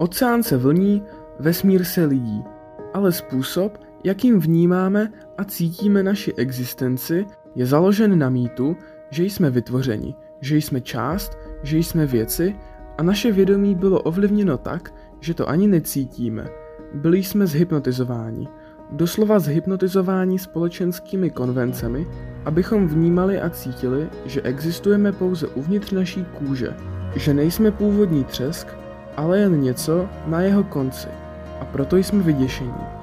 Oceán se vlní, vesmír se lidí, ale způsob, jakým vnímáme a cítíme naši existenci, je založen na mýtu, že jsme vytvořeni, že jsme část, že jsme věci a naše vědomí bylo ovlivněno tak, že to ani necítíme. Byli jsme zhypnotizováni, doslova zhypnotizováni společenskými konvencemi, abychom vnímali a cítili, že existujeme pouze uvnitř naší kůže, že nejsme původní třesk, ale jen něco na jeho konci. A proto jsme vyděšení.